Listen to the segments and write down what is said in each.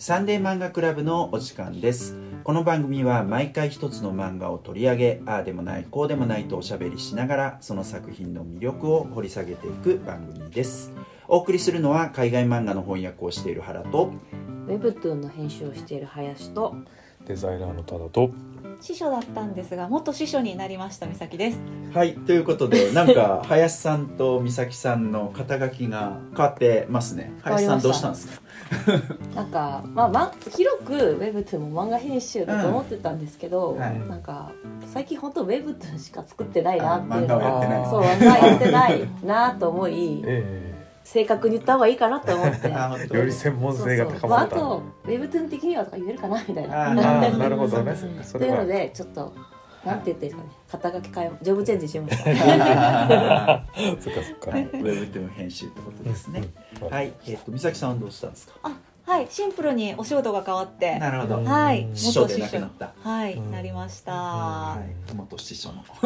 サンデー漫画クラブのお時間です。この番組は毎回一つの漫画を取り上げああでもないこうでもないとおしゃべりしながらその作品の魅力を掘り下げていく番組です。お送りするのは海外漫画の翻訳をしている原とウェブトゥーンの編集をしている林とデザイナーのただと師匠だったんですが元師匠になりました美咲です。はいということでなんか 林さんと美咲さんの肩書きが変わってますね。林さんどうしたんですか？なんか、まあ、ま、広くウェブトゥーンも漫画編集だと思ってたんですけど、うんはい。なんか最近本当ウェブトゥーンしか作ってないなっていうのあ漫画をやってない。そう漫画やってないなと思いえ正確に言った方がいいかなと思って。より専門性がそうそう。まあ、あ高まったとウェブトゥーン的にはとか言える。かなみたいななるほどね。というのでちょっとなんて言っていいですかね。肩書き変えジョブチェンジしましたそっかそっか。はい、ウェブトゥーン編集ってことですね。うん。はい、えっ、と美咲さんはどうしたんですか？あはい。シンプルにお仕事が変わって。なるほど。うんはい。うん師匠で亡くなった。はい、うん。なりました、はい、元師匠の。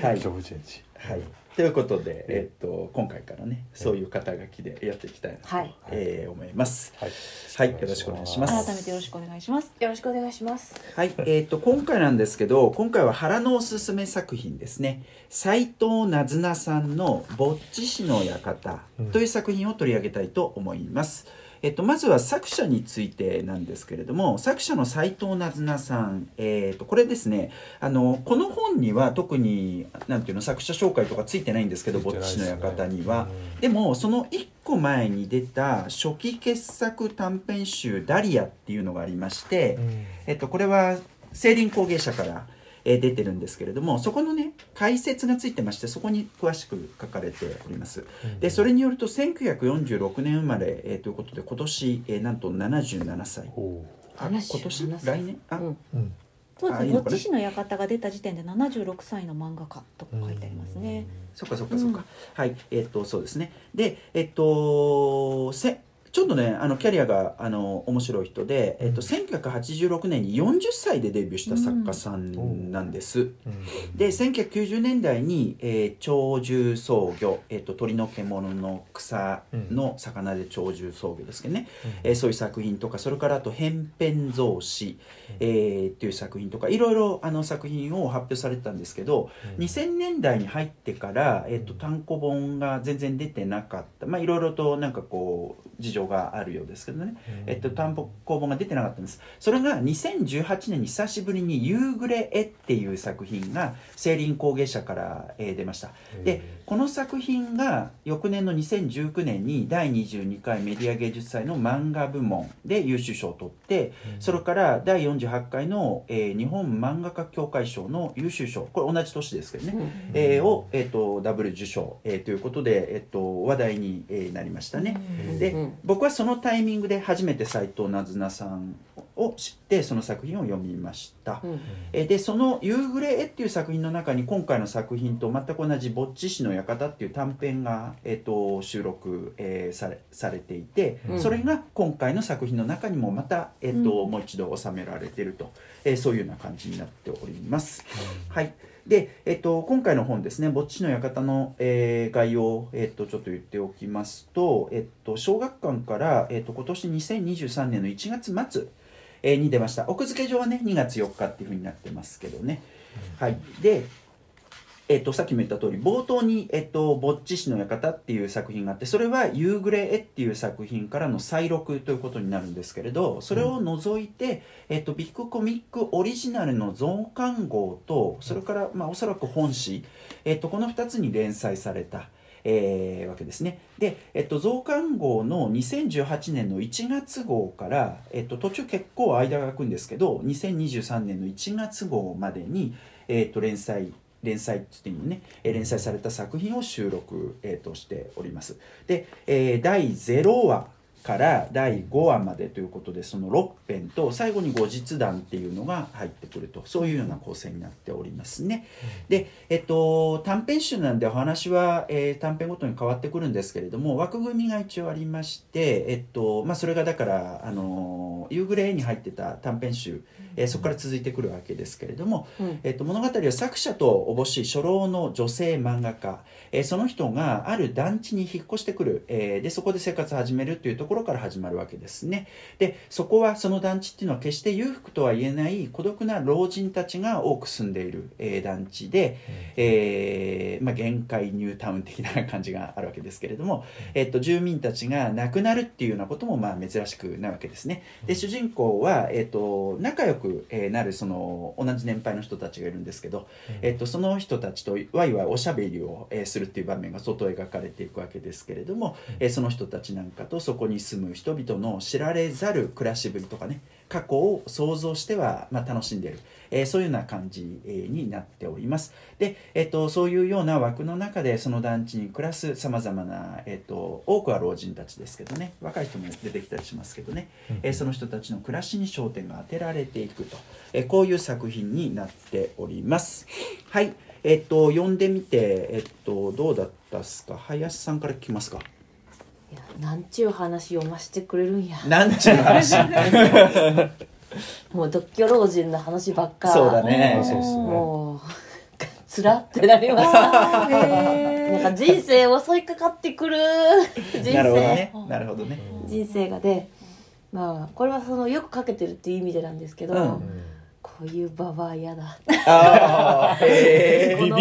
はい。ジョ、ブチェンジはい。ということで、えっ、と今回からね、そういう肩書きでやっていきたいなと、はいえー思います。はいはいよろしくお願いします改めてよろしくお願いしますよろしくお願いしますはい、えっ、と今回なんですけど、今回は原のおすすめ作品ですね。斉藤なずなさんのぼっち氏の館という作品を取り上げたいと思います。えっと、まずは作者についてなんですけれども作者の斉藤なずなさん、えっとこれですねあのこの本には特になんていうの作者紹介とかついてないんですけど「ぼっちの館」には。でもその1個前に出た初期傑作短編集「ダリア」っていうのがありまして、えっと、これは青林工芸社から、えー出てるんですけれどもそこのね解説がついてましてそこに詳しく書かれております。でそれによると1946年生まれ、えーということで今年、えーなんと77歳おあ今77年歳来年？あ、うん。うん。そうですね。ぼっち氏の館が出た時点で76歳の漫画家と書いてありますね、そっかそっかそっか、はい。えっとそうですね。でえっとせちょっとねあのキャリアがあの面白い人で、えっと、1986年に40歳でデビューした作家さんなんです、うん。で1990年代に、えー鳥獣草魚、えー、と鳥の獣の草の魚で鳥獣草魚ですけどね、えーそういう作品とかそれからあと「扁扁造詞」えーっていう作品とかいろいろあの作品を発表されてたんですけど、うん。2000年代に入ってから、えー、と単行本が全然出てなかった。まあいろいろとなんかこう事情があるようですけどね、えっと、単行本が出てなかったんです。それが2018年に久しぶりに「夕暮れ絵」っていう作品が青林工芸社から、えー出ました。でこの作品が翌年の2019年に第22回メディア芸術祭の漫画部門で優秀賞を取ってそれから第48回の、えー日本漫画家協会賞の優秀賞これ同じ年ですけどね、うん。えーを、えー、とダブル受賞、えーということで、えー、と話題に、えーなりましたね。で、うん。僕はそのタイミングで初めて斎藤なずなさんを知ってその作品を読みました。うん。えーでその「夕暮れ絵」っていう作品の中に今回の作品と全く同じ「ぼっち氏の館」っていう短編が、えー、と収録、えーされされていて、うん。それが今回の作品の中にもまた、えーとうん。もう一度収められていると、えーそういうような感じになっております。はい、で、えっと、今回の本ですね「ぼっちの館の」えー概要を、えっと、ちょっと言っておきますと、えっと、小学館から、えっと、今年2023年の1月末、えーに出ました。奥付け上はね2月4日っていうふうになってますけどね、はい。でえっと、さっきも言った通り冒頭に「えっと、ぼっち氏の館」っていう作品があってそれは「夕暮れ絵」っていう作品からの再録ということになるんですけれどそれを除いて、えっと、ビッグコミックオリジナルの増刊号とそれから、まあ、おそらく本誌、えっと、この2つに連載された。えーわけですねで、えっと、増刊号の2018年の1月号から、えっと、途中結構間が空くんですけど2023年の1月号までに、えっと、連載連載っていうね、連載された作品を収録、えーとしております。で、えー第0話から第5話までということでその6編と最後に後日談っていうのが入ってくるとそういうような構成になっておりますね。で、えっと、短編集なんでお話は、えー短編ごとに変わってくるんですけれども枠組みが一応ありまして、えっとまあ、それがだから、あの夕暮れに入ってた短編集、えーそこから続いてくるわけですけれども、うんえっと、物語は作者とおぼしい初老の女性漫画家、えーその人がある団地に引っ越してくる、えーでそこで生活を始めるというところろから始まるわけですね。でそこはその団地っていうのは決して裕福とは言えない孤独な老人たちが多く住んでいる、えー団地で、えーまあ、限界ニュータウン的な感じがあるわけですけれども、えっと、住民たちが亡くなるっていうようなこともまあ珍しくないわけですね。で主人公は、えっと、仲良くえーなるその同じ年配の人たちがいるんですけど、えっと、その人たちとワイワイおしゃべりを、えーするっていう場面が外描かれていくわけですけれども、えーその人たちなんかとそこに住む人々の知られざる暮らしぶりとかね過去を想像しては、まあ、楽しんでいる、えーそういうような感じ、えーになっております。で、えっとそういうような枠の中でその団地に暮らすさまざまな、えっと多くは老人たちですけどね若い人も出てきたりしますけどね、えーその人たちの暮らしに焦点が当てられていくと、えーこういう作品になっております。はい。えっと読んでみてえっとどうだったっすか？林さんから聞きますか？いやなんちゅう話読ませてくれるんや。なんちゅう話？もう独居老人の話ばっか。そうだね。うもうつらってなりました なんか人生襲いかかってくる。人なるほど生、ねなるほどね。人生がでまあこれはそのよくかけてるっていう意味でなんですけど、うん。こういうババア嫌だ。ああへえこの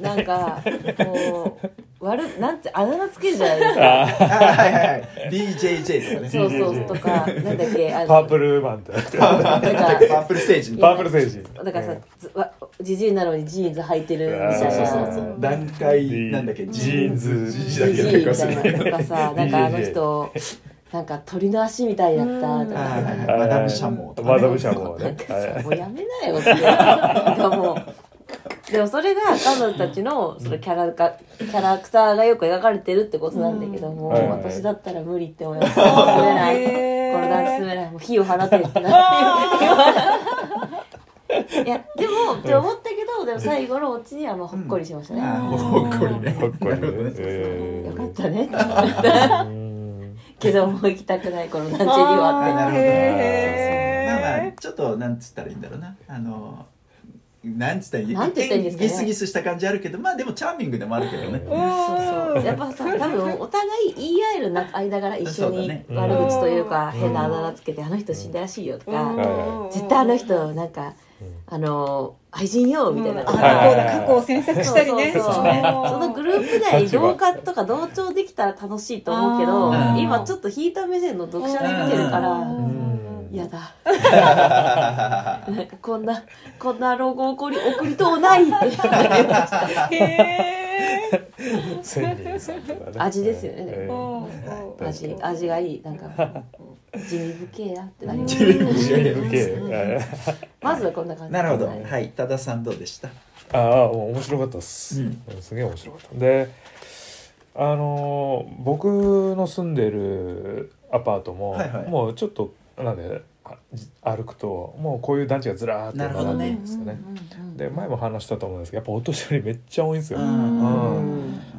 なんかこう悪なんてあだ名つけるじゃないですか。あはいはいはい。BJJ とかね。そうそうとかなんだっけあのパープルマンってなんか。パープル星人パープル星人だからさ、ずわじじいなのにジーンズ履いてるみたいな。そうそうそう。そう段階なんだっけ？ジーンズ。ジジイみたいなとかさなんかあの人なんか鳥の足みたいだったとはいかはいはい。さマダムシャモとかね。マダムシャモなんねもうやめなよってなんかもうでもそれが彼女たちのそのキャラかキャラクターがよく描かれてるってことなんだけども、はいはい。私だったら無理って思います。住めない。これなんて住めない。もう火を放てってなって。いやでもって思ったけどでも最後のオチにはまあほっこりしましたね、ほっこりね。ほっこりね。よかったね。って思ったうん。けどもう行きたくないこの団地にあはって。なるほどまあまあちょっとなんつったらいいんだろうな。あのなんつったらいい？なんて言ったらいいんですかね。ギスギスした感じあるけどまあでもチャーミングでもあるけどねそうそうやっぱさ多分お互い言い合えるな間柄一緒に悪口というかうん変なあだ名つけてあの人死んだらしいよとかん絶対あの人なんかあの愛人よみたいな過去を詮索したりねそのグループ内に同化とか同調できたら楽しいと思うけど今ちょっと引いた目線の読者で見てるからうん嫌だ。なんかこんなこんな老後送り送りとうない。って思いました味ですよね。えー。味味がいい。なんか地味不敬やってなります。地味不敬受けえまずはこんな感じ。なるほど。はい。はい。多田さんどうでした？ーああ面白かったっす、うん。すげえ面白かった。であのー僕の住んでるアパートも、はいはい。もうちょっとなんであ歩くともうこういう団地がずらーっと並んでるんですよね。で前も話したと思うんですけどやっぱお年寄りめっちゃ多いんですよ、うん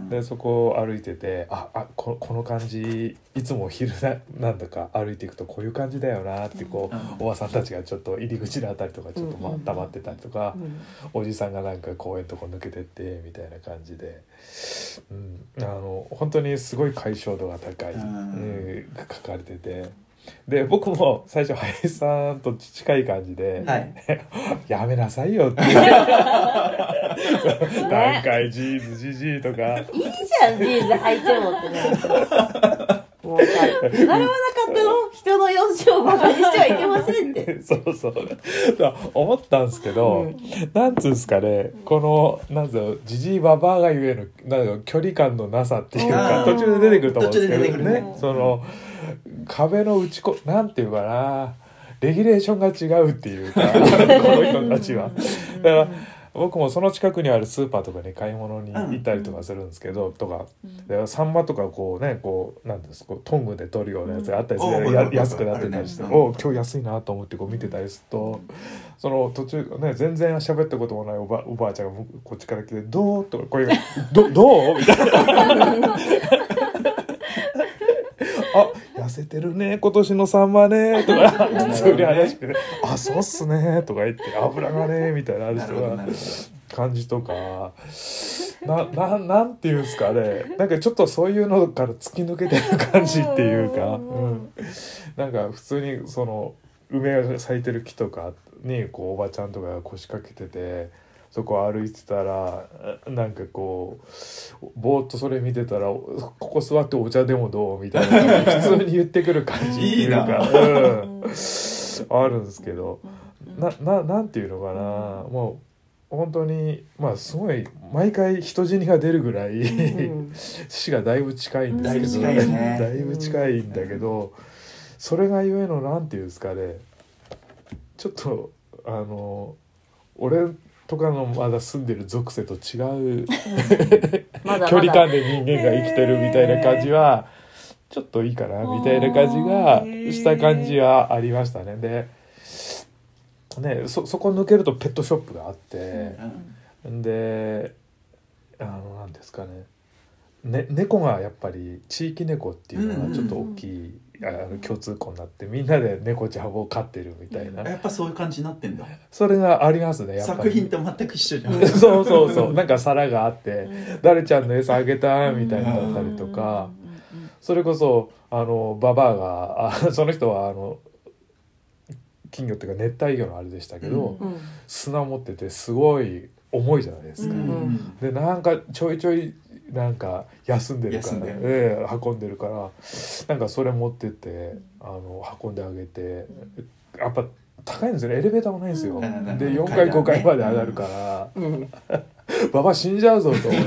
でそこを歩いててああここの感じいつもお昼ななんだか歩いていくとこういう感じだよなってこう、うんおばさんたちがちょっと入り口のあたりとかちょっとまあうん黙ってたりとか、うんおじさんがなんか公園とか抜けてってみたいな感じで、うん、あの本当にすごい解像度が高い、うん書かれててで僕も最初林さんと近い感じで「はい。やめなさいよ」っていう。何回ジーンズジジイとか。いいじゃんジーンズ履いてもってねもう。さ習わなかったの？人の容姿をバカにしてはいけませんって。そうそう。だ思ったんですけど、なんつうんですかね。このなんつうのじじいばばあがゆえのなんか距離感のなさっていうか途中で出てくると思うんですけどね。ね。その壁の打ちこなんていうかな。レギュレーションが違うっていうか この人たちは。だから僕もその近くにあるスーパーとかに買い物に行ったりとかするんですけど、とかでサンマとかこうねこうなんですかトングで取るようなやつがあったりする、やうんあ安くなってたりして、ね。お今日安いなと思ってこう見てたりすると、その途中ね全然喋ったこともないおばおばあちゃんが向こっちから来て「どう?」とかこれが「どどう?」みたいな。あ痩せてるね今年のサンマねとか普通に話して「あそうっすね」とか言って「油がね」みたいなある人が感じとかなななんていうんですかね。なんかちょっとそういうのから突き抜けてる感じっていうか、うん、なんか普通にその梅が咲いてる木とかにこうおばちゃんとかが腰掛けててそこを歩いてたらなんかこうぼーっとそれ見てたら「ここ座ってお茶でもどう?」みたいな普通に言ってくる感じっていうかいいな。うん、あるんですけど。なななんていうのかな、もう本当にまあすごい毎回人死にが出るぐらい、うん。死がだいぶ近いんですけどだいぶ近いよね。だいぶ近いんだけど、それがゆえのなんていうんですかね。ちょっとあの俺とかのまだ住んでる属性と違う距離感で人間が生きてるみたいな感じはちょっといいかなみたいな感じがした感じはありましたね。でねそそこ抜けるとペットショップがあって、であのなんですかね。ね猫がやっぱり地域猫っていうのがちょっと大きい、あの共通項になってみんなで猫ちゃんを飼ってるみたいな、やっぱそういう感じになってんだ。それがありますねやっぱり。作品と全く一緒じゃん。そうそうそう。なんか皿があって「誰ちゃんの餌あげた?」みたいなのだったりとか。それこそあのババアがあその人はあの金魚っていうか熱帯魚のあれでしたけど、うん。うん。砂持っててすごい重いじゃないですか。うん。でなんかちょいちょいなんか休んでるから、休んでる。ええ運んでるからなんかそれ持ってってあの運んであげてやっぱ高いんですよね。エレベーターもないんですよ。うん。でうん4階5階まで上がるから。うん。ババア死んじゃうぞと思っ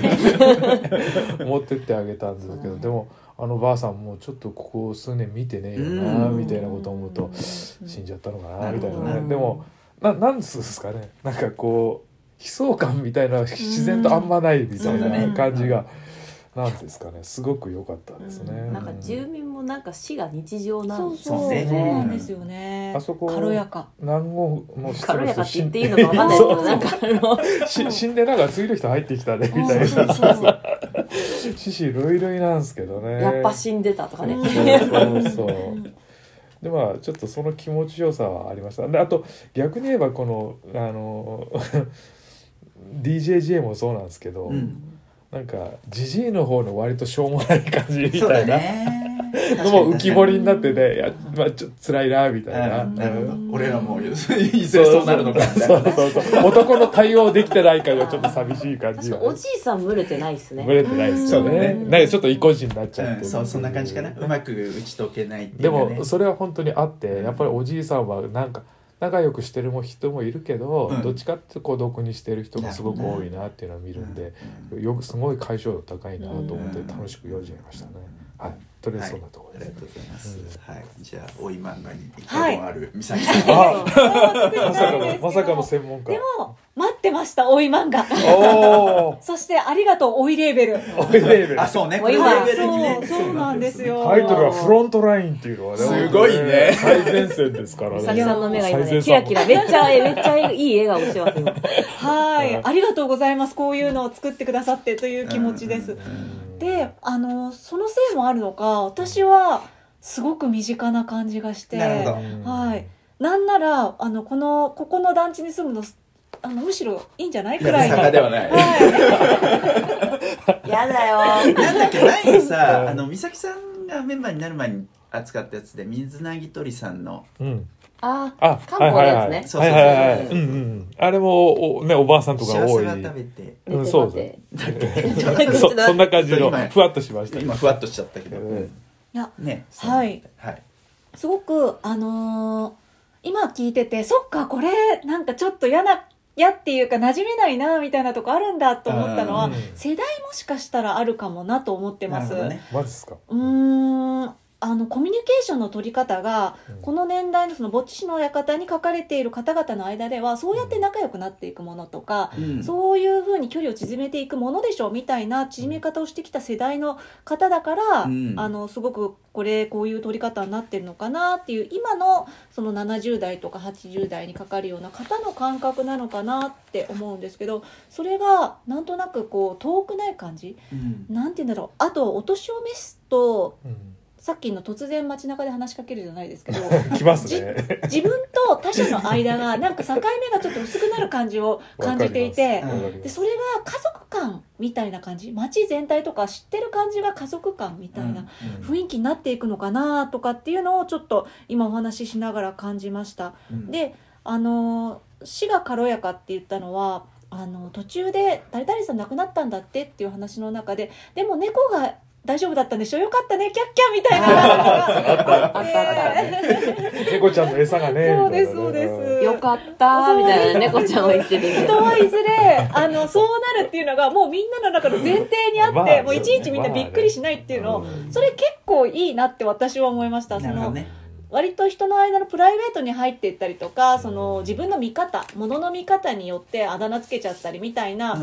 て 持ってってあげたんですけどでもあのばあさんもちょっとここ数年見てねえよなうん。みたいなこと思うと死んじゃったのかなみたいなね。でもななんですかね。なんかこう悲壮感みたいな自然とあんまないみたいな感じがなんですかね。すごく良かったですね。なんか住民もなんか死が日常なんですそうそうなんですよね。あそこ軽やか。南郷の人軽やかって言っていいのかわかんないけどなんかあのし 死んでなんか次の人入ってきたねみたいな。そうそうそう。獅子類類なんですけどね。やっぱ死んでたとかね。そうそうそう。でまあちょっとその気持ちよさはありました。であと逆に言えばこのあの DJJ もそうなんですけど、うん。なんかジジイの方の割としょうもない感じみたいな。ね。の も浮き彫りになってて、いやまあ、ちょっと辛いなみたいな。うんなるほど。うん。俺らもいずれそうなるのか。みたいそなうそう。そう男の対応できてないからちょっと寂しい感じおじいさん群れてないっすね。ぶれてないですよね。なんかちょっと意固地になっちゃって。るうんそうそんな感じかな。うまく打ち解けないっていでうかね。もそれは本当にあってやっぱりおじいさんはなんか仲良くしてるも人もいるけど、うん。どっちかって孤独にしてる人がすごく多いなっていうのを見るんで、よくすごい解消度高いなと思ってうん楽しく読んじゃいましたね。はい、とりあえずそんなところです。ありがとうございます、はい。じゃあ追い漫画に一はい本ある美咲さん、あままさかのまさかの専門家。で。も待ってましたおい漫画。そしてありがとうおいレーベル。おいレーベル。あそうねもう今これレベルにね。そうそうなんですよ。タイトルはフロントラインっていうのはね、すごいね。最前線ですからね。美咲さんの目が今最前線。ねキラキラめっちゃめっちゃいい笑顔してます今 はい。ありがとうございます。こういうのを作ってくださってという気持ちです。うん。であのそのせいもあるのか私はすごく身近な感じがして。なるほど。はい。なんならあのこのここの団地に住むのあのむしろいいんじゃないくらいの。坂ではない。は やだよ。なんだっけ前にさあの美咲さんがメンバーになる前に扱ったやつで水なぎとりさんの。うん。ああ、漢方のやつね。そうはいはいはい。はい。そううんうん。あれもおねおばあさんとか多い。幸せは食べて。うんそう待ですそそんな感じの今ふわっとしました。今ふわっとしちゃったけど、うん。いやねはい。はい。すごくあのー今聞いててそっかこれなんかちょっと嫌な嫌っていうか馴染めないなみたいなとこあるんだと思ったのはうん世代もしかしたらあるかもなと思ってます。ねマジですか。うーんあのコミュニケーションの取り方が、うん。この年代のそのぼっち氏の館に書かれている方々の間ではそうやって仲良くなっていくものとか、うん。そういうふうに距離を縮めていくものでしょうみたいな縮め方をしてきた世代の方だから、うん。あのすごくこれこういう取り方になってるのかなっていう今のその70代とか80代にかかるような方の感覚なのかなって思うんですけどそれがなんとなくこう遠くない感じ？うん。なんて言うんだろう。あとお年を召すとうんさっきの突然街中で話しかけるじゃないですけど 来ますね。自分と他者の間がなんか境目がちょっと薄くなる感じを感じていてでそれが家族感みたいな感じ街全体とか知ってる感じが家族感みたいな雰囲気になっていくのかなとかっていうのをちょっと今お話ししながら感じました。うん。であの死が軽やかって言ったのはあの途中で誰々さん亡くなったんだってっていう話の中ででも猫が大丈夫だったんでしょ？よかったね。キャッキャみたいな。のがあって猫ちゃんの餌がね。そうですみたいなねそうです。よかったみたいな猫ちゃんは言ってるけ人どはいずれあのそうなるっていうのがもうみんなの中の前提にあって、まあもういちいちみんなびっくりしないっていうのを、うんそれ結構いいなって私は思いました。その割と人の間のプライベートに入っていったりとかその自分の見方ものの見方によってあだ名つけちゃったりみたいな、う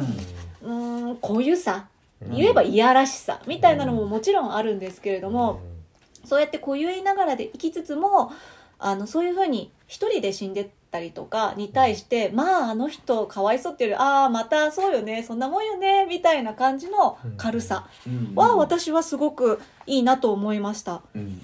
ーんこういうさ言えばいやらしさみたいなのももちろんあるんですけれども、そうやってこう言いながらで生きつつもあのそういうふうに一人で死んでったりとかに対して、まああの人かわいそうっていうよりああまたそうよねそんなもんよねみたいな感じの軽さうん。は私はすごくいいなと思いました。うん。うん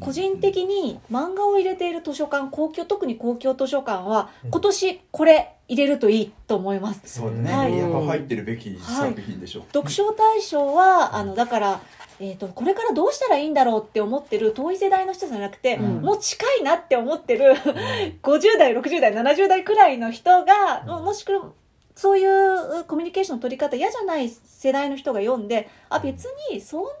個人的に漫画を入れている図書館公共特に公共図書館は今年これ入れるといいと思います。そうだね、はい。やっぱ入ってるべき作品でしょ、読書大賞はあのだから、えー、とこれからどうしたらいいんだろうって思ってる遠い世代の人じゃなくて、うん。もう近いなって思ってる 50代60代70代くらいの人が、うん。ももしくはそういうコミュニケーションの取り方嫌じゃない世代の人が読んであ別にそんなに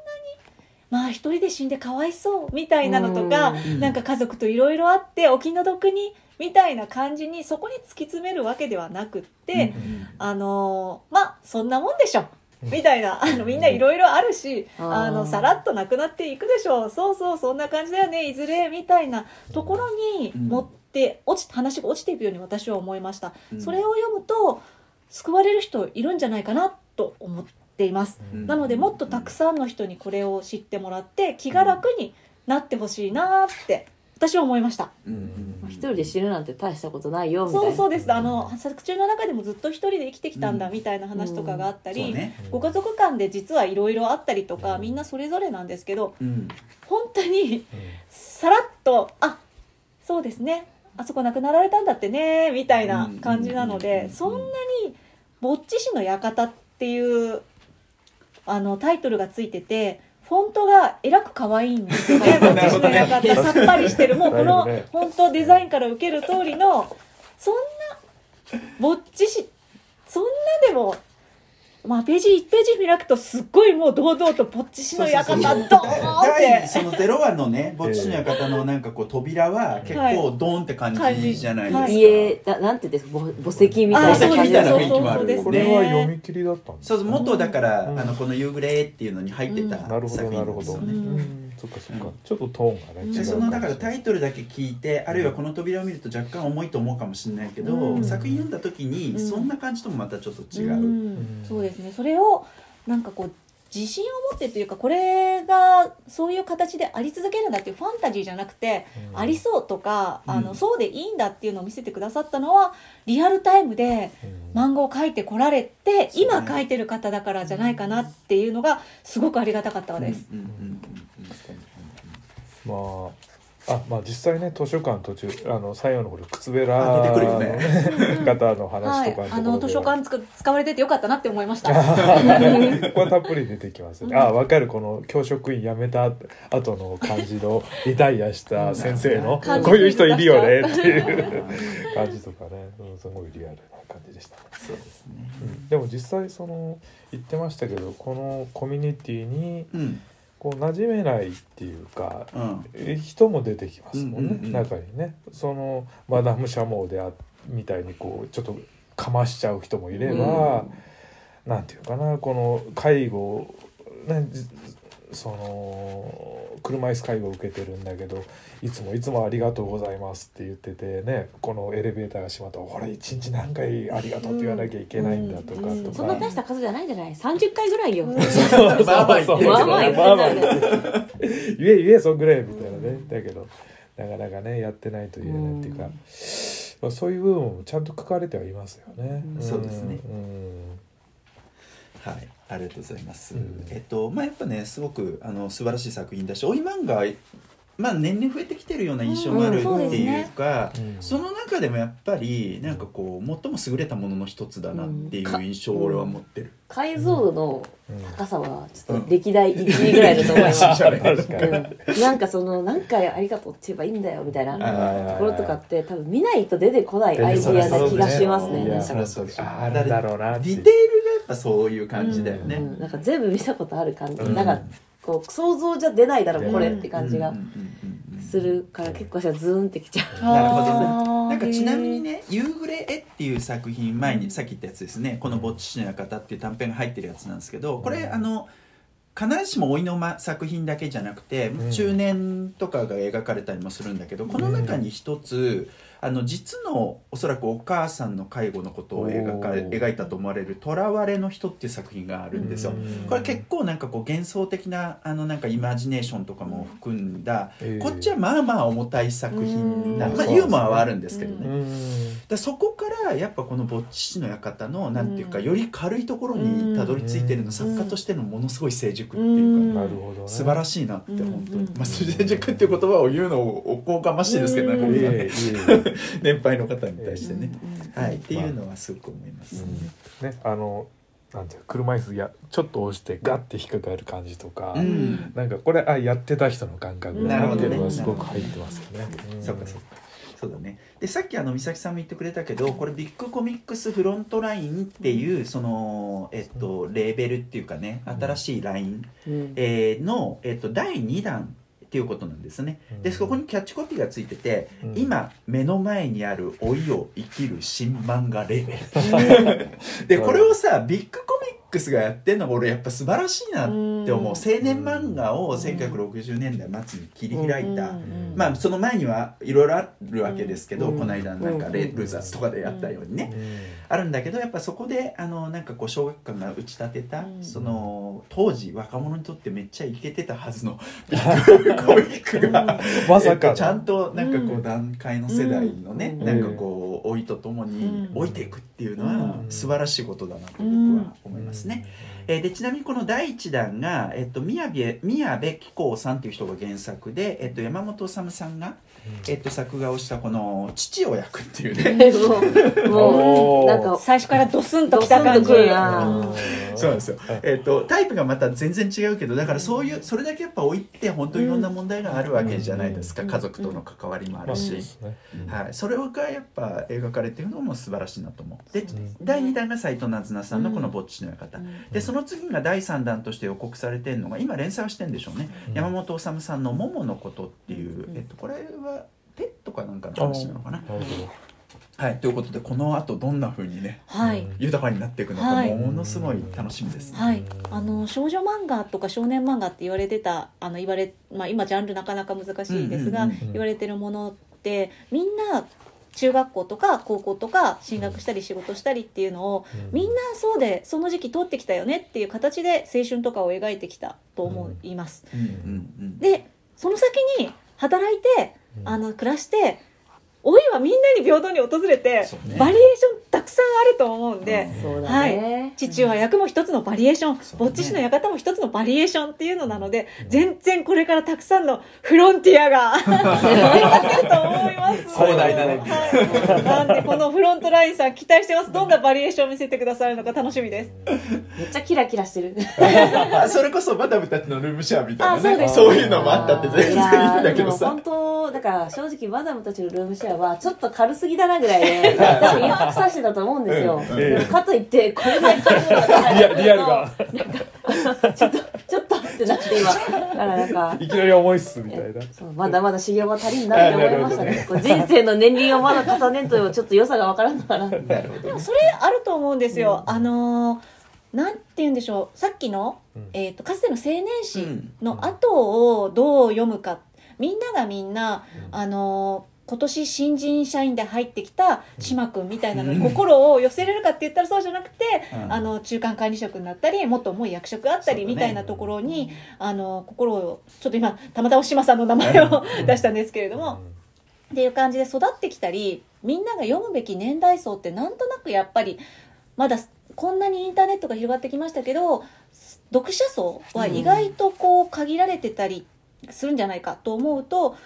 まあ一人で死んでかわいそうみたいなのとか、うん。なんか家族といろいろあってお気の毒にみたいな感じにそこに突き詰めるわけではなくって、うん。あのーまあそんなもんでしょうんみたいなあのみんないろいろあるしあのさらっとなくなっていくでしょう。そうそうそんな感じだよねいずれみたいなところにうん。持って落ち話が落ちていくように私は思いました、うん。それを読むと救われる人いるんじゃないかなと思っています、うん。なのでもっとたくさんの人にこれを知ってもらって気が楽になってほしいなって私は思いました。うんうん一人で死ぬなんて大したことないよみたいな。そうそうです。あの作中の中でもずっと一人で生きてきたんだみたいな話とかがあったり、ね。ご家族間で実はいろいろあったりとかみんなそれぞれなんですけどうん。本当にさらっと「あそうですね。あそこ亡くなられたんだってね」みたいな感じなのうん。でそんなに「ぼっち氏の館」っていうあのタイトルがついててフォントがえらく可愛いんですよ。ね「ぼっち氏の館」さっぱりしてる。もうこのだいぶね。本当デザインから受ける通りのそんなぼっち氏そんなでも。まあ、ページ1ページ開くとすっごいもう堂々とぼっち氏の館ドーンって。第そのゼロ話のねぼっちの館のなんかこう扉は結構ドーンって感じじゃないですか、はい。家だなんていうんですか？ぼ墓石みたいなあそう感じみたいなの。雰囲気もあるそうそうそうこれは読み切りだったんですそうそう元だから、うん。あのこの夕暮れっていうのに入ってたうん。なるほ作どなるほど、品ですよね、うんそっかそっか。ちょっとトーンがねうん違うでそのだからタイイトルだけ聞いてあるいはこの扉を見ると若干重いと思うかもしれないけど、うん。作品読んだ時にうん。そんな感じともまたちょっと違う、ん。そうですね。それをなんかこう自信を持ってというかこれがそういう形であり続けるんだっていうファンタジーじゃなくて、ありそうとか、あうん。のそうでいいんだっていうのを見せてくださったのはリアルタイムで漫画を描いてこられて、そうね。今描いてる方だからじゃないかなっていうのがすごくありがたかったです。うんうんうんまああまあ実際ね図書館途中あの最後のこれ靴べあら出てくるよね。の方のはい話とか、あの図書館つく使われててよかったなって思いました。ここはたっぷり出てきますね。あ、わかる。この教職員辞めた後の感じの リタイアした先生のこういう人いるよねっていう感じとかね、うん、すごいリアルな感じでした。そうですね。うん。でも実際その言ってましたけど、このコミュニティにうんこう馴染めないっていうか。うん。え人も出てきますもんね、うんうんうん。中にね。そのマダム・シャモーであみたいにこうちょっとかましちゃう人もいれば、なんていうかなこの介護、ね、じその車椅子介護を受けてるんだけどいつもいつもありがとうございますって言っててねこのエレベーターが閉まったら俺一日何回ありがとうって言わなきゃいけないんだとかうんとか。そんな大した数じゃないんじゃない？30回ぐらいよ、うんまあまあ言ってまあまあまあまある言え言えそんぐらいみたいなね、だけどなかなかねやってないと言えないっていうか、まあ、そういう部分もちゃんと書かれてはいますよね。うんそうですねうんはい、ありがとうございます。うんえっと、まあ、やっぱね、すごく、あの、素晴らしい作品だし、追い漫画。まあ、年々増えてきてるような印象があるっていうですね。か、うん。その中でもやっぱりなんかこう最も優れたものの一つだなっていう印象を俺は持ってる。解像度のうん高さはちょっと歴代1位ぐらいだと思います、うん。なんかその何回ありがとうって言えばいいんだよみたいなところとかって多分見ないと出てこないアイディアな気がしますね。なんかあだろうなディテールがやっぱそういう感じだよね。うん。なんか全部見たことある感じ、うん。なんかこう想像じゃ出ないだろうんこれって感じがするから結構私はズーンってきちゃう。なるほどなんかちなみにね「夕暮れへ」っていう作品前にさっき言ったやつですね「このぼっち氏の館」っていう短編が入ってるやつなんですけどこれあの必ずしも老いのま作品だけじゃなくてうん。中年とかが描かれたりもするんだけどこの中に一つあの実のおそらくお母さんの介護のことを描か描いたと思われる「囚われの人」っていう作品があるんですよ。うん。これ結構なんかこう幻想的なあのなんかイマジネーションとかも含んだえー。こっちはまあまあ重たい作品なうん。まあユーモアはあるんですけどうねんだそこからやっぱこの「ぼっち氏の館」のなんていうかうんより軽いところにたどり着いてるのうん。作家としてのものすごい成熟っていうかね。素晴らしいなってうん。本当に。うん。まあ成熟っていう言葉を言うのをおこがましいですけどねうん。僕は。いえいえいえ。年配の方に対してね。うん。はいっていうのはすごく思います。うん。ねあのなんていうの車椅子やちょっと押してガッて引っかかる感じとか、うん。なんかこれあやってた人の感覚だなっていうのがすごく入ってますよね。ん。そうかそうかそうだね。でさっきあの美咲さんも言ってくれたけどこれビッグコミックスフロントラインっていうそのえっとレーベルっていうかね新しいラインうん。えーの、えっと第2弾っていうことなんですね。でそこにキャッチコピーがついてて、うん。今目の前にある老いを生きる新漫画レーベル。でこれをさビッグコミックスがやってんのが俺やっぱ素晴らしいなって思う。うん。青年漫画を1960年代末に切り開いた。うんまあその前にはいろいろあるわけですけど、うん。この間なんかうんレルーザーズとかでやったようにね、あるんだけどやっぱそこであのなんかこう小学館が打ち立てた、うん。その当時若者にとってめっちゃイケてたはずの ビッグコミックが、まさかちゃんとなんかこううん段階の世代のね、うん。なんかこう老いとともにうん。老いていくっていうのはうん。素晴らしいことだなと僕は思いますね。えーでちなみにこの第一弾が、えっと、宮部宮部紀行さんっていう人が原作で、えっと、山本治さんが、えっと、作画をしたこの父を焼くっていうね。もうなんか最初からドスンときた感じそうなんですよ、えっとタイプがまた全然違うけどだからそういうそれだけやっぱ老いって本当いろんな問題があるわけじゃないですか、うん。家族との関わりもあまあるし、そうですね。はい、それがやっぱ描かれてるのも素晴らしいなと思うでうん第2弾が斎藤なずなさんのこの「ぼっちの館」うん。でその次が第3弾として予告されてるのが今連載はしてんでしょうね、うん。山本治さんの「桃のこと」っていう、うん。えっと、これはペットかなんかの話なのかな。はい、ということでこの後どんな風にねはい、うん豊かになっていくのかはい。ものすごい楽しみですね。はい、あの少女漫画とか少年漫画って言われてたあの言われ、まあ、今ジャンルなかなか難しいですが、言われてるものってみんな中学校とか高校とか進学したり仕事したりっていうのをみんなそうでその時期通ってきたよねっていう形で青春とかを描いてきたと思います。でその先に働いてうんあの暮らして老いはみんなに平等に訪れて、そうねバリエーションたくさんあると思うんで。そうだね、父は役も一つのバリエーション、ぼっち氏の館も一つのバリエーションっていうのなので、全然これからたくさんのフロンティアが描けると思います。壮大だねはい。なんでこのフロントラインさん期待してます。どんなバリエーションを見せてくださるのか楽しみです。めっちゃキラキラしてるあ それこそマダムたちのルームシェアみたいなねあそういうのもあったって全然いいんだけどさいやーでも本当だから正直マダムたちのルームシェアはちょっと軽すぎだなぐらいで 多分インパクトさしてたと思うんですよ、うんでもかといってこれぐらい軽いのがリアルが。ちょっとちょっとってなって今。だからなんかいきなり重いっすみたいな。そうまだまだ修行は足りんなって思いましたね。こう人生の年輪をまだ重ねんとちょっと良さがわからんのかななるほどねそれあると思うんですよ。あのーなんて言うんでしょう。さっきの、うん。えっ、と、かつての青年誌の後をどう読むか。みんながみんな、あのー今年新人社員で入ってきた島君みたいなのに心を寄せれるかって言ったらそうじゃなくて、うん。あの中間管理職になったりもっと重い役職あったりみたいなところに、あの心をちょっと今たまたま島さんの名前を出したんですけれども、っていう感じで育ってきたりみんなが読むべき年代層ってなんとなくやっぱりまだこんなにインターネットが広がってきましたけど読者層は意外とこう限られてたりするんじゃないかと思うと、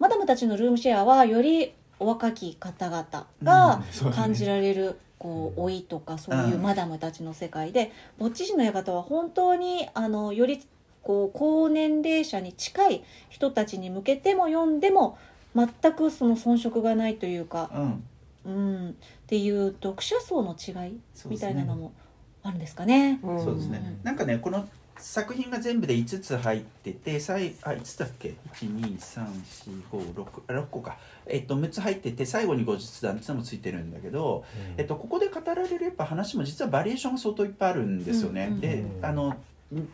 マダムたちのルームシェアはよりお若き方々が感じられる、こう老いとかそういうマダムたちの世界で、ぼっち氏の館は本当にあのよりこう高年齢者に近い人たちに向けても読んでも全くその遜色がないというか、うん。うん、っていう読者層の違いみたいなのもあるんですかね。んそうですね。なんかねこの作品が全部で5つ入ってて最あ5つだっけ？12345あ6個か。えっと6つ入ってて最後に後日談っていうのもついてるんだけど、えっと、ここで語られるやっぱ話も実はバリエーションが相当いっぱいあるんですよね。うん。うんでうん。あのん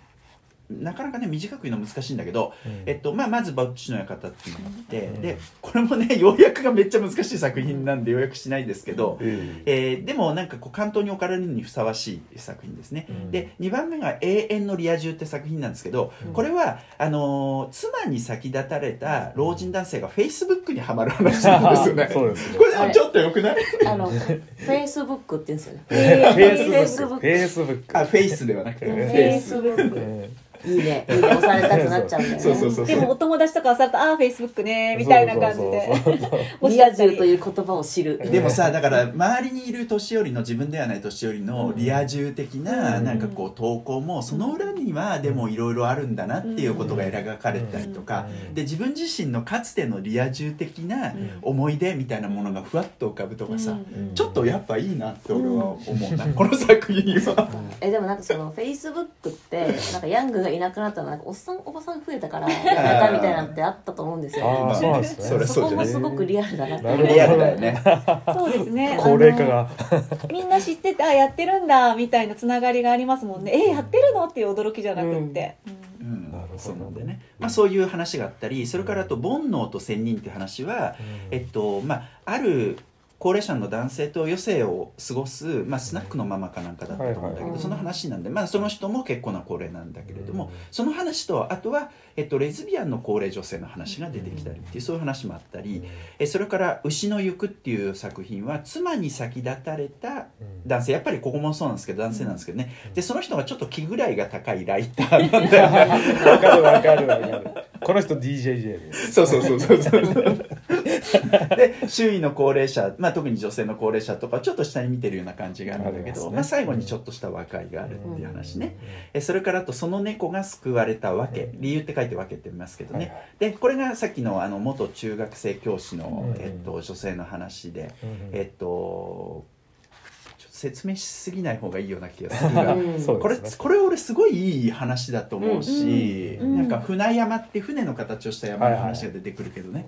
なかなかね短く言うの難しいんだけど、うん。えっとまあ、まず「バッチの館」っていうのがあって、うん。でこれもね 要約がめっちゃ難しい作品なんで要約しないですけど、えええーでもなんかこう関東に置かれるにふさわしい作品ですね。うん。で2番目が「永遠のリア充」って作品なんですけど、うん。これはあのー妻に先立たれた老人男性がフェイスブックにはまる話なんですよね。そうですね これちょっとよくない？あのフェイスブックって言うんですよね。フェイスブック。フェイスブック。あフェイスではなくてフェイスブック。えいいね。いいね押されたくなっちゃうんだよね。そうそうそうでもお友達とかはさると「ああフェイスブックね」みたいな感じで。リア充という言葉を知る。でもさだから周りにいる年寄りの自分ではない年寄りのリア充的なうん。なんかこう投稿もその裏にはでもいろいろあるんだなっていうことが描かれてたりとか。うん。で自分自身のかつてのリア充的な思い出みたいなものがふわっと浮かぶとかさうん。ちょっとやっぱいいなって俺は思う。なこの作品は。えでもなんかそのフェイスブックってなんかヤングがいなくなったらなんかおっさんおばさん増えたからやめたみたいなのってあったと思うんですよ。ああそうなんですね。そこもすごくリアルだなって。リアルだよね。そうですね。高齢化あがのみんな知っててあやってるんだみたいなつながりがありますもんね。えやってるの？っていう驚きじゃなくって、うん。うん。なるほど。そうなんでね、まあ、そういう話があったりそれからあと煩悩と仙人っていう話は、えっとまあ、ある高齢者の男性と余生を過ごす、まあ、スナックのママかなんかだったと思うんだけど、その話なんで、まあ、その人も結構な高齢なんだけれども、うん。その話とあとは、えっと、レズビアンの高齢女性の話が出てきたりっていうそういう話もあったり、えそれから「牛の行く」っていう作品は妻に先立たれた男性やっぱりここもそうなんですけど男性なんですけどね、でその人がちょっと気ぐらいが高いライターなんだよね。わかるわかるわかる。この人 DJJ です。そうそうそうそうそう。で周囲の高齢者、まあ、特に女性の高齢者とかちょっと下に見てるような感じがあるんだけど、ありますね。まあ、最後にちょっとした和解があるっていう話ね、えそれからあとその猫が救われたわけ理由って書いて分けてますけどね、でこれがさっきのあの元中学生教師の、うん。えっと、女性の話で、うん。えっと説明しすぎない方がいいような気がするが これこれ俺すごいいい話だと思うし、うん。うん。なんか船山って船の形をした山の話が出てくるけどね、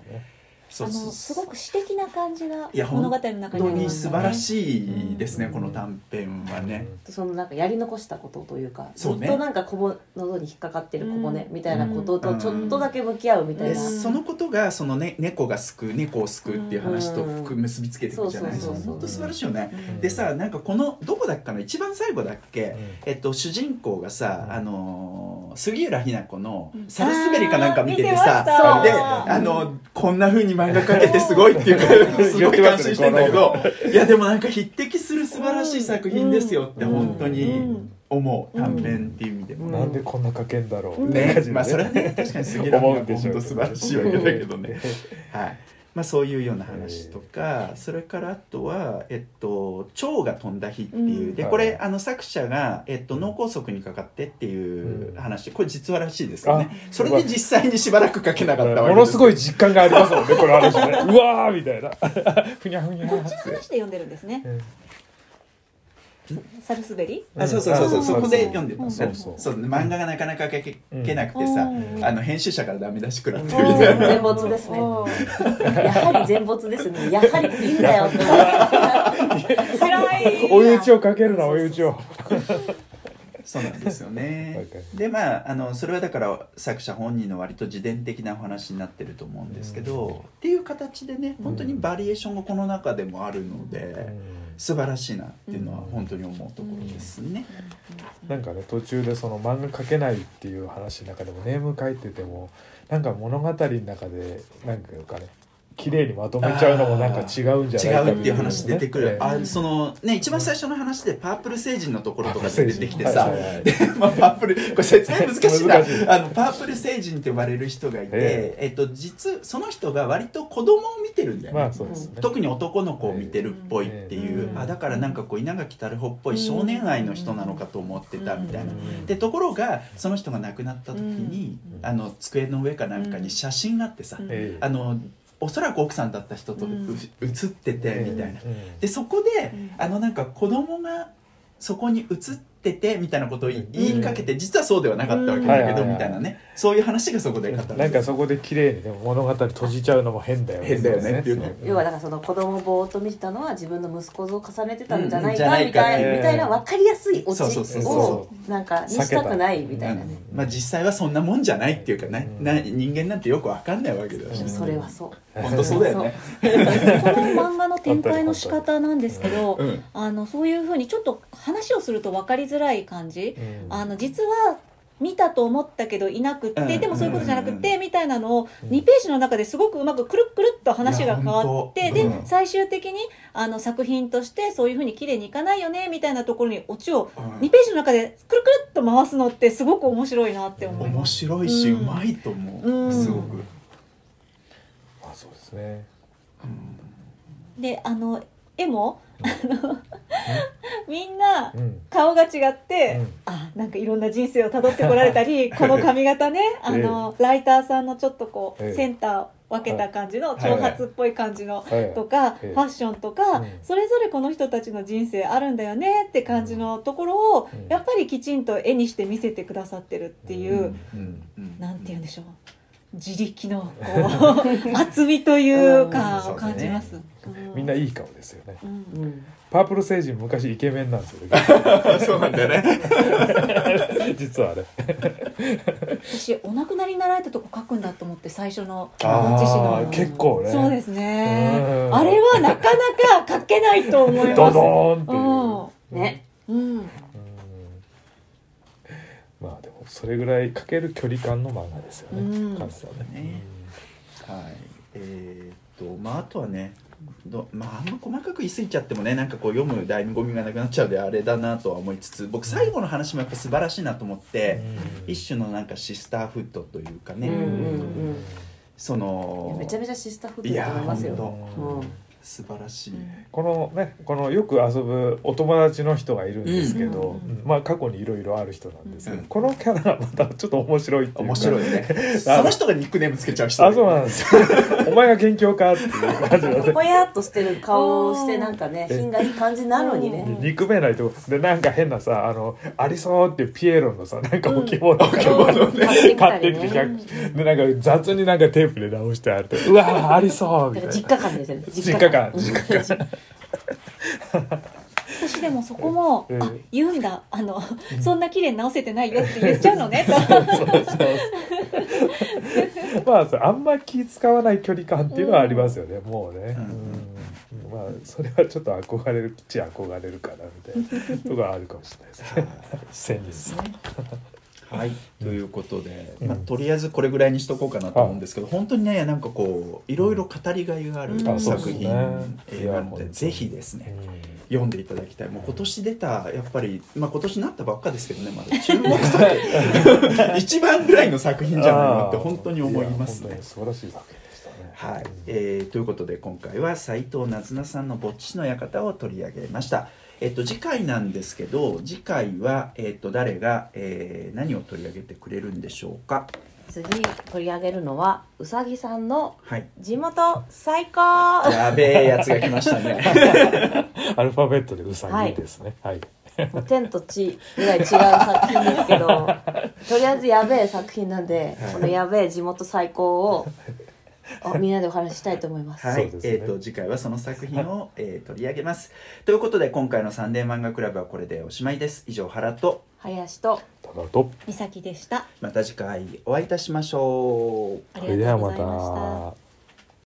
うのすごく詩的な感じが物語の中にあ本当にります素晴らしいですね、うん。この短編はね、そのなんかやり残したことというかそうね。ずっとなんか小骨喉に引っかかってる小骨うん。みたいなこととちょっとだけ向き合うみたいでな、うんそのことがその、ね、猫が救う猫を救うっていう話とうん結びつけていくじゃないですか。そうそうそうそう。本当素晴らしいよね、うん。でさなんかこのどこだっけかな一番最後だっけ、うん。えっと、主人公がさ、うん。あのー杉浦日奈子のうん。サルスベリかなんか見ててさでうんあのこんな風に漫画描けてすごいっていうかすごい感心してんだけどいやでもなんか匹敵する素晴らしい作品ですよってうん本当にうん。思う短編っていう意味でも。うん。なんでこんな書けんだろうってね感じでまあそれはね確かに杉浦日奈子思うんでしょう本当素晴らしいわけだけどね。はいまあ、そういうような話とか、それからあとは、えっと「蝶が飛んだ日」っていう、うん。でこれあの作者が、えっと、脳梗塞にかかってっていううん。話。これ実話らしいですよね。あそれで実際にしばらく書けなかったわけものすごい実感がありますもんねこの話ね。うわーみたいな。ふにゃふにゃこっちの話で読んでるんですね。うんサルスベリ？あそうそうそう。そううん。そこで読んでた、うんそう。そう。そう。漫画がなかなか書けけなくてさ、うん。あの編集者からダメ出し食らってうんみたいな。全没ですね。やはり全没ですね。やはりいいんだよって 追い打ちをかけるな追い打ちを。そうなんですよね。でまああのそれはだから作者本人の割と自伝的なお話になってると思うんですけど、うん。っていう形でね本当にバリエーションがこの中でもあるので、素晴らしいなっていうのは本当に思うところですね。なんかね途中でその漫画描けないっていう話の中でもネーム書いててもなんか物語の中でなんかいうかね綺麗にまとめちゃうのもなんか違うんじゃないか違うっていう話出てくる、ええあそのね一番最初の話でパープル星人のところとかで出てきてさ、はいはいはい。で まあ、パープルこれ説明難しいな。難しい。あのパープル星人って呼ばれる人がいて、ええ。っと、実その人が割と子供を見てるんだよね、まあそうですね。特に男の子を見てるっぽいっていう、うんあだからなんかこう稲垣太郎っぽい少年愛の人なのかと思ってたみたいな。うん。でところがその人が亡くなった時に、うん。あの机の上かなんかに写真があってさ、あのおそらく奥さんだった人とううん写っててみたいな。うん。でそこで、うん。あのなんか子供がそこに写っててみたいなことを言い言いかけて実はそうではなかったわけだけど、うん。みたいなねそういう話がそこで語られてなんかそこで綺麗にでも物語閉じちゃうのも変だよね。変だよね。っていうね要はだからその子供をぼーっと見てたのは自分の息子を重ねてたんじゃないかかみたいねみたいな分かりやすいオチをそなんかにしたくないみた。いなねうんまあ、実際はそんなもんじゃないっていうかね、うん。な人間なんてよくわかんないわけだし、うん。それはそう。本当そうだよね。この漫画の展開の仕方なんですけどうん。あのそういうふうにちょっと話をすると分かりづらい感じ。うん。あの実は見たと思ったけどいなくって、うん。でもそういうことじゃなくて、うんみたいなのをうん。2ページの中ですごくうまくくるっくるっと話が変わって、で、最終的にあの作品としてそういうふうに綺麗にいかないよねみたいなところにオチをうん。2ページの中でくるくるっと回すのってすごく面白いなって思い面。白いし、ううんまいと思う、うん。すごく、あそうですね。であの絵もあの みんなうん。顔が違って、うん。あなんかいろんな人生をたどってこられたりこの髪型ね あの、ライターさんのちょっとこう、ええ。センターを分けた感じの、はい。長髪っぽい感じの、はい。とか、ええ。ファッションとか、うん。それぞれこの人たちの人生あるんだよねって感じのところを、うん。やっぱりきちんと絵にして見せてくださってるっていう、うん。うん。うん。なんて言うんでしょう。自力のこう 厚みというかを感じます。うみんないい顔ですよね。うん。うんパープル星人昔イケメンなんですよね。そうなんだよね。実はね私お亡くなりになられたとこ書くんだと思って最初のあー自身の。結構ね。そうですね。うん。あれはなかなか書けないと思います。ドドーンっていう。ねうん、うん、うん。まあでもそれぐらいかける距離感の漫画ですよね、うん。ね。はい。えーっとまああとはねどまああんま細かく言い過ぎちゃってもねなんかこう読む醍醐味がなくなっちゃうであれだなとは思いつつ僕最後の話もやっぱ素晴らしいなと思って、うん。一種のなんかシスターフッドというかね、うんうんうん。そのめちゃめちゃシスターフッドだと思いますよ素晴らしい、このねこのよく遊ぶお友達の人がいるんですけど、うんうんまあ過去にいろいろある人なんですけど、うん。このキャラがまたちょっと面白いっていう。か面白いね。その人がニックネームつけちゃう人あそうなんです。よお前が元凶かっていう感じのね。ぽやっとしてる顔をしてなんかねえ。品がいい感じなのにね。で憎めないと。こでなんか変なさあのありそうっていうピエロのさなんか置物を、買ってきたり買ってきてね。100でなんか雑になんかテープで直してあるとうわーありそうみたいな。実家感ですよね。実家感実家感私でもそこも、うん。あ言うんだ。あの、そんな綺麗に直せてないよって言っちゃうのね。とまあそうあんま気使わない距離感っていうのはありますよね、もうね、うん。うん。まあそれはちょっと憧れるっちゃ憧れるかなみたいなとこはあるかもしれないですね はい、ということで、うんまあ、とりあえずこれぐらいにしとこうかなと思うんですけど、本当にねなんかこういろいろ語りがいがある作品、ですね。えーいやなのでぜひですねうん。読んでいただきたい。もう今年出たやっぱり、まあ、今年なったばっかですけどねまだ。注目作 一番ぐらいの作品じゃないのって本当に思いますね。素晴らしい作品でしたね。はい。えーということで今回は斉藤なずなさんの「ぼっちの館」を取り上げました。えっと、次回なんですけど次回は、えっと、誰が、えー何を取り上げてくれるんでしょうか？次取り上げるのはうさぎさんのはい。地元最高。やべえやつが来ましたね。アルファベットでうさぎですね。はい、もう天と地ぐらい違う作品ですけどとりあえずやべえ作品なんでこのやべえ地元最高をあみんなでお話ししたいと思います、はい、ね。えっ、と次回はその作品を、えー取り上げます。ということで今回のサンデー漫画クラブはこれでおしまいです。以上原と林とただと美咲でした。また次回お会いいたしましょう。ありがとうございました